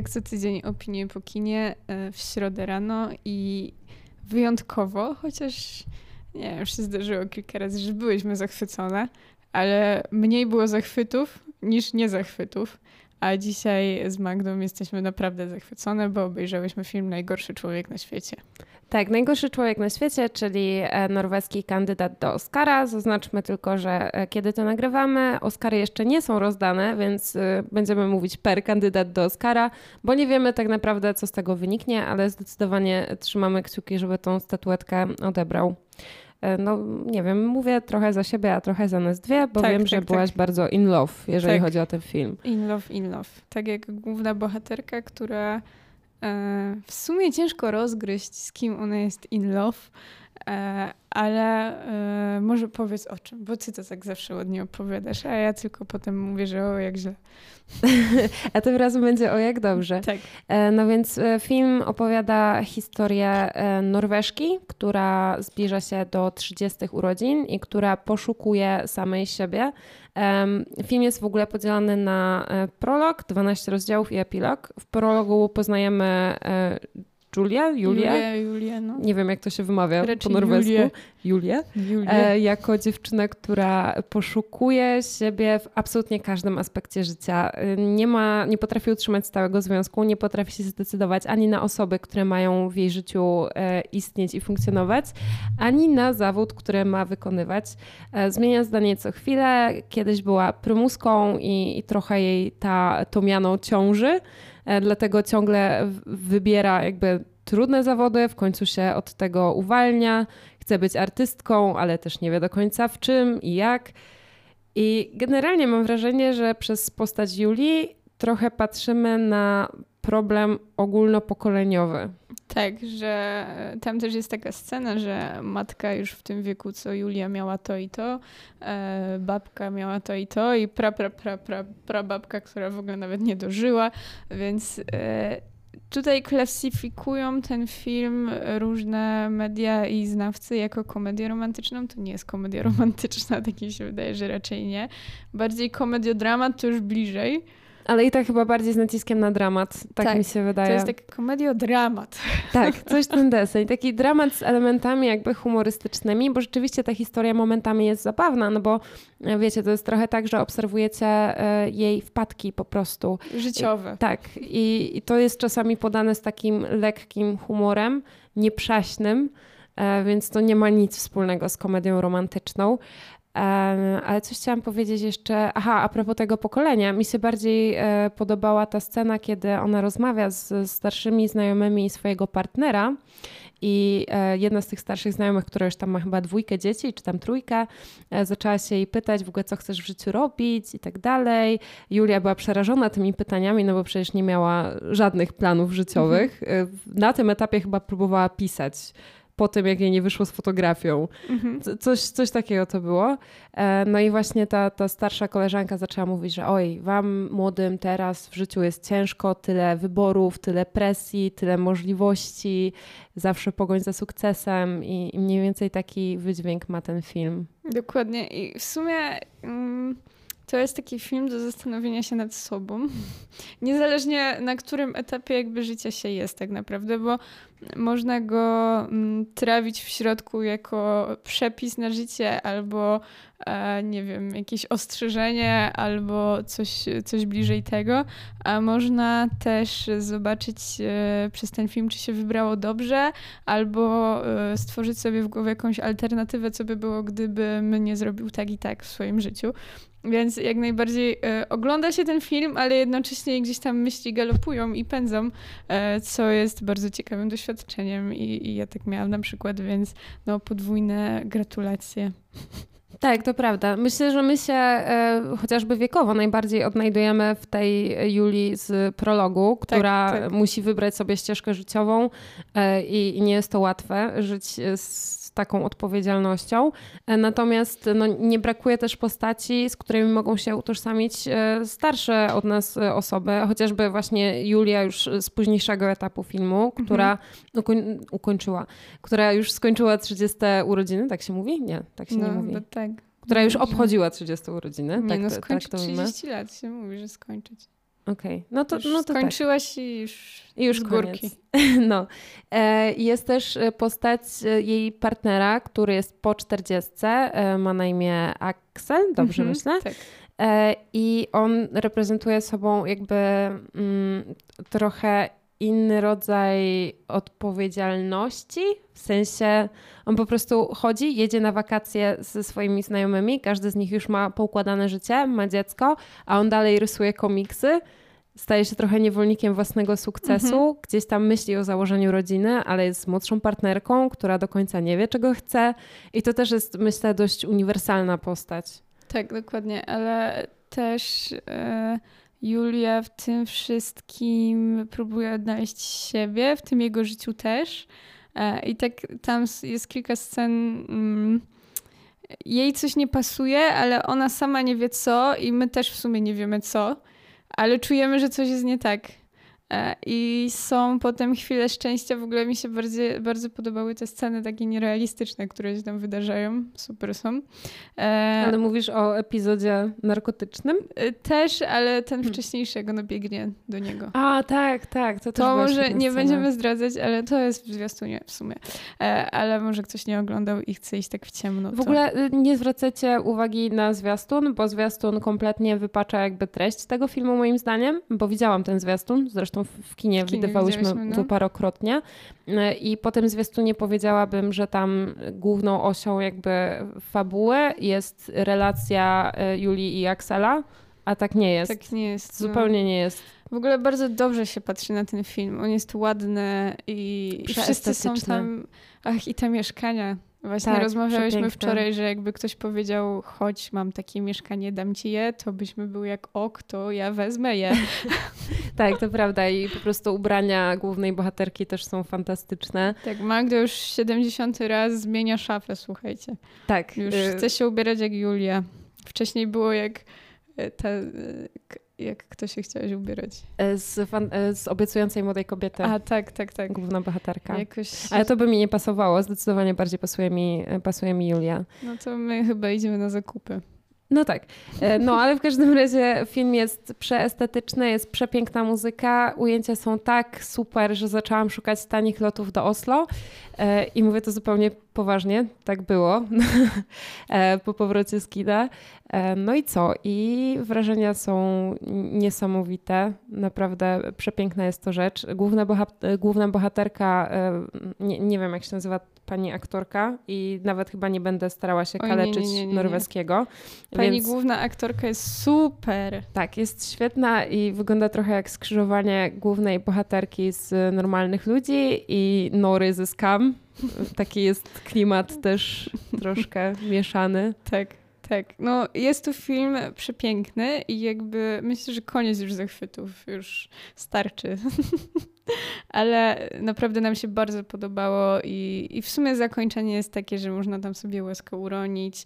jak co tydzień opinię po kinie w środę rano i wyjątkowo, chociaż nie już się zdarzyło kilka razy, że byłyśmy zachwycone, ale mniej było zachwytów niż niezachwytów. A dzisiaj z Magdą jesteśmy naprawdę zachwycone, bo obejrzałyśmy film Najgorszy człowiek na świecie. Tak, najgorszy człowiek na świecie, czyli e, norweski kandydat do Oscara. Zaznaczmy tylko, że e, kiedy to nagrywamy, Oscary jeszcze nie są rozdane, więc e, będziemy mówić per kandydat do Oscara, bo nie wiemy tak naprawdę, co z tego wyniknie, ale zdecydowanie trzymamy kciuki, żeby tą statuetkę odebrał. No nie wiem, mówię trochę za siebie, a trochę za nas dwie, bo tak, wiem, tak, że tak. byłaś bardzo in love, jeżeli tak. chodzi o ten film. In love, in love. Tak jak główna bohaterka, która w sumie ciężko rozgryźć, z kim ona jest in love, e, ale e, może powiedz o czym, bo ty to tak zawsze ładnie opowiadasz, a ja tylko potem mówię, że o jak źle. a tym razem będzie o jak dobrze. Tak. No więc film opowiada historię Norweżki, która zbliża się do 30 urodzin i która poszukuje samej siebie Film jest w ogóle podzielony na e, prolog, 12 rozdziałów i epilog. W prologu poznajemy e, Julia, Julia, Julia, Julia no. nie wiem jak to się wymawia Raczej po norwesku, Julię, Julię. E, jako dziewczynę, która poszukuje siebie w absolutnie każdym aspekcie życia. E, nie ma, nie potrafi utrzymać stałego związku, nie potrafi się zdecydować ani na osoby, które mają w jej życiu e, istnieć i funkcjonować, ani na zawód, który ma wykonywać. E, zmienia zdanie co chwilę. Kiedyś była prymuską i, i trochę jej ta, to miano ciąży. E, dlatego ciągle wybiera jakby trudne zawody, w końcu się od tego uwalnia, chce być artystką, ale też nie wie do końca w czym i jak. I generalnie mam wrażenie, że przez postać Julii trochę patrzymy na problem ogólnopokoleniowy. Tak, że tam też jest taka scena, że matka już w tym wieku, co Julia miała to i to, e, babka miała to i to i pra, pra, pra, pra, pra babka, która w ogóle nawet nie dożyła, więc e, tutaj klasyfikują ten film różne media i znawcy jako komedię romantyczną. To nie jest komedia romantyczna, tak mi się wydaje, że raczej nie. Bardziej komediodramat to już bliżej. Ale i tak chyba bardziej z naciskiem na dramat, tak, tak mi się wydaje. To jest taki komediodramat. Tak, coś ten deseń. Taki dramat z elementami jakby humorystycznymi, bo rzeczywiście ta historia momentami jest zabawna, no bo e, wiecie, to jest trochę tak, że obserwujecie e, jej wpadki po prostu. Życiowe. Tak. I, I to jest czasami podane z takim lekkim humorem, nieprzaśnym, e, więc to nie ma nic wspólnego z komedią romantyczną. Ale coś chciałam powiedzieć jeszcze. Aha, a propos tego pokolenia. Mi się bardziej e, podobała ta scena, kiedy ona rozmawia z starszymi znajomymi swojego partnera. I e, jedna z tych starszych znajomych, która już tam ma chyba dwójkę dzieci, czy tam trójkę, e, zaczęła się jej pytać w ogóle, co chcesz w życiu robić i tak dalej. Julia była przerażona tymi pytaniami, no bo przecież nie miała żadnych planów życiowych. Mhm. Na tym etapie chyba próbowała pisać po tym, jak jej nie wyszło z fotografią. Mhm. Coś, coś takiego to było. E, no i właśnie ta, ta starsza koleżanka zaczęła mówić, że oj, wam młodym teraz w życiu jest ciężko, tyle wyborów, tyle presji, tyle możliwości, zawsze pogoń za sukcesem i, i mniej więcej taki wydźwięk ma ten film. Dokładnie i w sumie... Mm to jest taki film do zastanowienia się nad sobą. Niezależnie na którym etapie jakby życia się jest tak naprawdę, bo można go mm, trawić w środku jako przepis na życie albo e, nie wiem, jakieś ostrzeżenie albo coś, coś bliżej tego, a można też zobaczyć e, przez ten film, czy się wybrało dobrze, albo e, stworzyć sobie w głowie jakąś alternatywę, co by było, gdybym nie zrobił tak i tak w swoim życiu. Więc jak najbardziej e, ogląda się ten film, ale jednocześnie gdzieś tam myśli galopują i pędzą, e, co jest bardzo ciekawym doświadczeniem i, i ja tak miałam na przykład, więc no podwójne gratulacje. Tak, to prawda. Myślę, że my się e, chociażby wiekowo najbardziej odnajdujemy w tej Julii z prologu, tak, która tak, tak. musi wybrać sobie ścieżkę życiową e, i, i nie jest to łatwe żyć z taką odpowiedzialnością. E, natomiast no, nie brakuje też postaci, z którymi mogą się utożsamić e, starsze od nas e, osoby, chociażby właśnie Julia już z późniejszego etapu filmu, która mhm. ukończyła, która już skończyła 30 urodziny, tak się mówi? Nie, tak się no, nie mówi. Tak. Która już obchodziła 30 urodziny. Nie, tak, no skończy tak to 30 lat się mówi, że skończyć. Okej, okay. no to, już no to skończyłaś tak. i już, I już z górki. No. E, jest też postać e, jej partnera, który jest po 40, e, ma na imię Axel, dobrze mhm, myślę? Tak. E, I on reprezentuje sobą jakby mm, trochę inny rodzaj odpowiedzialności. W sensie on po prostu chodzi, jedzie na wakacje ze swoimi znajomymi, każdy z nich już ma poukładane życie, ma dziecko, a on dalej rysuje komiksy. Staje się trochę niewolnikiem własnego sukcesu, mhm. gdzieś tam myśli o założeniu rodziny, ale jest młodszą partnerką, która do końca nie wie, czego chce. I to też jest, myślę, dość uniwersalna postać. Tak, dokładnie, ale też. Yy Julia w tym wszystkim próbuje odnaleźć siebie, w tym jego życiu też. E, I tak tam jest kilka scen. Mm, jej coś nie pasuje, ale ona sama nie wie co, i my też w sumie nie wiemy co, ale czujemy, że coś jest nie tak. E, I są potem chwile szczęścia. W ogóle mi się bardzo, bardzo podobały te sceny takie nierealistyczne, które się tam wydarzają. Super są. E, ale mówisz o epizodzie narkotycznym? E, też, ale ten hmm. wcześniejszy, jak on biegnie do niego. A, tak, tak. To, to może nie będziemy zdradzać, ale to jest w zwiastunie w sumie. Ale może ktoś nie oglądał i chce iść tak w ciemno. W to... ogóle y, nie zwracacie uwagi na zwiastun, bo zwiastun kompletnie wypacza jakby treść tego filmu moim zdaniem, bo widziałam ten zwiastun, zresztą w kinie, w kinie widywałyśmy no. to parokrotnie. E, I po tym zwiastunie powiedziałabym, że tam główną osią jakby fabuły jest relacja e, Julii i Axela, a tak nie jest. Tak nie jest. No. Zupełnie no. nie jest. W ogóle bardzo dobrze się patrzy na ten film. On jest ładny i, i wszyscy są tam. Ach, i te mieszkania. Właśnie tak, rozmawiałyśmy wczoraj, że jakby ktoś powiedział, chodź, mam takie mieszkanie, dam ci je, to byśmy były jak ok, to ja wezmę je. tak, to prawda. I po prostu ubrania głównej bohaterki też są fantastyczne. Tak, Magda już 70 raz zmienia szafę, słuchajcie. Tak. Już y chce się ubierać jak Julia. Wcześniej było jak y, ta y, jak kto się chciałeś ubierać? E, z, fan, e, z obiecującej młodej kobiety. A, tak, tak, tak. Główna bohaterka. Jakoś... Ale to by mi nie pasowało. Zdecydowanie bardziej pasuje mi, e, pasuje mi Julia. No to my chyba idziemy na zakupy. No tak. No ale w każdym razie film jest przeestetyczny, jest przepiękna muzyka, ujęcia są tak super, że zaczęłam szukać tanich lotów do Oslo i mówię to zupełnie poważnie, tak było po powrocie z kina. E, no i co? I wrażenia są niesamowite. Naprawdę przepiękna jest to rzecz. Główna, główna bohaterka, e, nie, nie wiem jak się nazywa pani aktorka i nawet chyba nie będę starała się kaleczyć Oj, nie, nie, nie, norweskiego. Pani więc... główna aktorka jest super. Tak, jest świetna i wygląda trochę jak skrzyżowanie głównej bohaterki z normalnych ludzi i Nory ze Scam. Taki jest klimat też troszkę mieszany. Tak. Tak, no jest to film przepiękny i jakby myślę, że koniec już zachwytów, już starczy. Ale naprawdę nam się bardzo podobało i, i w sumie zakończenie jest takie, że można tam sobie łaskę uronić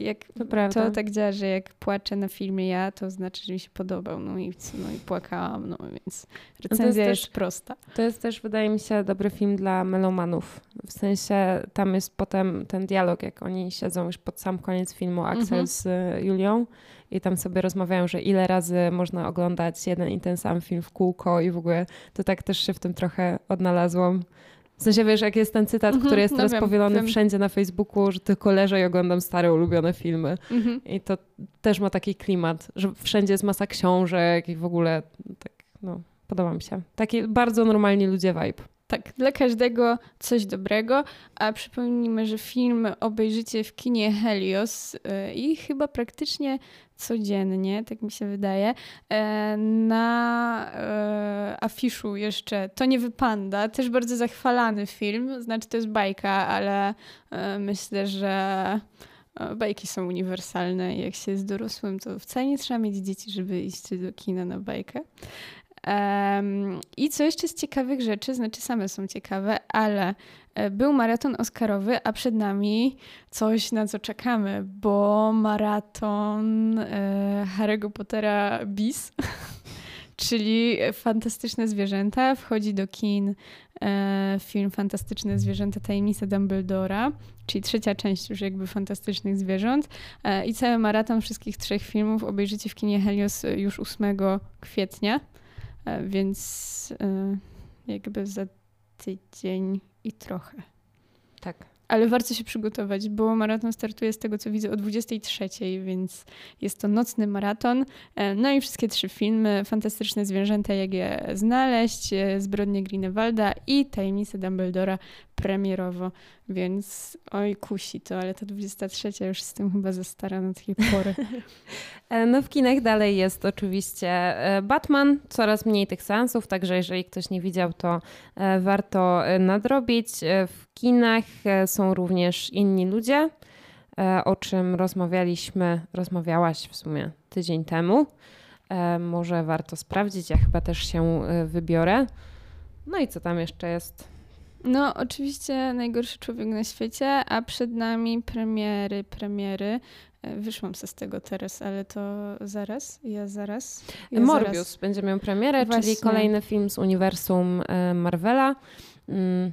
jak to, to tak działa, że jak płaczę na filmie ja, to znaczy, że mi się podobał. No i, no i płakałam, no więc recenzja no jest, jest też, prosta. To jest też, wydaje mi się, dobry film dla melomanów. W sensie tam jest potem ten dialog, jak oni siedzą już pod sam koniec filmu, Axel mhm. z Julią i tam sobie rozmawiają, że ile razy można oglądać jeden i ten sam film w kółko i w ogóle to tak też się w tym trochę odnalazłam. W sensie wiesz, jak jest ten cytat, mm -hmm, który jest no teraz wiem, powielony wiem. wszędzie na Facebooku, że tylko leżę i oglądam stare ulubione filmy. Mm -hmm. I to też ma taki klimat, że wszędzie jest masa książek i w ogóle tak, no, podoba mi się. Taki bardzo normalni ludzie vibe. Tak, dla każdego coś dobrego, a przypomnijmy, że film obejrzycie w kinie Helios y, i chyba praktycznie codziennie, tak mi się wydaje. E, na e, afiszu jeszcze To nie wypanda, też bardzo zachwalany film, znaczy to jest bajka, ale e, myślę, że bajki są uniwersalne. Jak się jest dorosłym, to wcale nie trzeba mieć dzieci, żeby iść do kina na bajkę. Um, I co jeszcze z ciekawych rzeczy, znaczy same są ciekawe, ale e, był maraton Oscarowy, a przed nami coś, na co czekamy, bo maraton e, Harry'ego Pottera bis, czyli Fantastyczne Zwierzęta. Wchodzi do kin e, film Fantastyczne Zwierzęta Tajemnice Dumbledora, czyli trzecia część już jakby Fantastycznych Zwierząt. E, I cały maraton wszystkich trzech filmów obejrzycie w kinie Helios już 8 kwietnia, więc e, jakby za tydzień i trochę. Tak. Ale warto się przygotować, bo maraton startuje z tego, co widzę, o 23, więc jest to nocny maraton. E, no i wszystkie trzy filmy, Fantastyczne Zwierzęta, jak je znaleźć, e, Zbrodnie Greenewalda i Tajemnice Dumbledora premierowo, więc oj, kusi to, ale ta 23 już jestem chyba za stara na takie pory. E, no w kinach dalej jest oczywiście Batman, coraz mniej tych seansów, także jeżeli ktoś nie widział, to warto nadrobić. W kinach są również inni ludzie, o czym rozmawialiśmy, rozmawiałaś w sumie tydzień temu. Może warto sprawdzić, ja chyba też się wybiorę. No i co tam jeszcze jest? No, oczywiście najgorszy człowiek na świecie, a przed nami premiery, premiery. E, wyszłam z tego teraz, ale to zaraz, ja zaraz. Ja Morbius zaraz. będzie miał premierę, Właśnie. czyli kolejny film z uniwersum e, Marvela. Mm,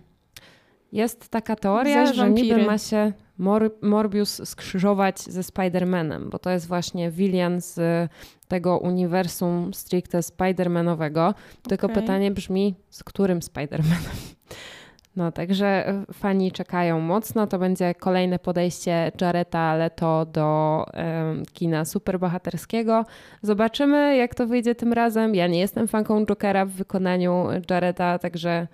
jest taka teoria, że niby ma się Mor Morbius skrzyżować ze Spider-Manem, bo to jest właśnie Willian z tego uniwersum stricte Spider-Manowego. Tylko okay. pytanie brzmi, z którym Spider-Manem? No, także e, fani czekają mocno. To będzie kolejne podejście Jareta Leto do um, kina superbohaterskiego. Zobaczymy, jak to wyjdzie tym razem. Ja nie jestem fanką Jokera w wykonaniu Jareta, także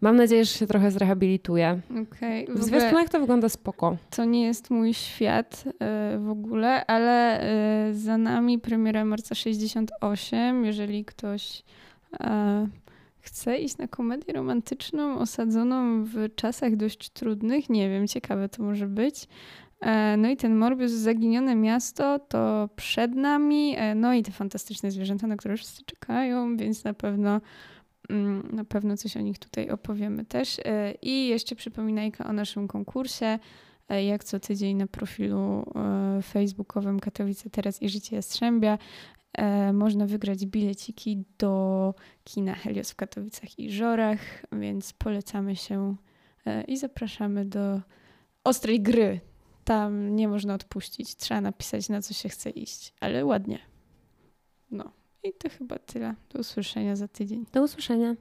mam nadzieję, że się trochę zrehabilituje. Okay. W, w zwiastunach to wygląda spoko. To nie jest mój świat y, w ogóle, ale y, za nami premiera marca 68. Jeżeli ktoś chce iść na komedię romantyczną osadzoną w czasach dość trudnych. Nie wiem, ciekawe to może być. E, no i ten Morbius, Zaginione Miasto, to przed nami. E, no i te fantastyczne zwierzęta, na które wszyscy czekają, więc na pewno mm, na pewno coś o nich tutaj opowiemy też. E, I jeszcze przypominajka o naszym konkursie. Jak co tydzień na profilu facebookowym Katowice Teraz i Życie Jastrzębia e, można wygrać bileciki do kina Helios w Katowicach i Żorach, więc polecamy się e, i zapraszamy do ostrej gry. Tam nie można odpuścić, trzeba napisać na co się chce iść, ale ładnie. No i to chyba tyle. Do usłyszenia za tydzień. Do usłyszenia.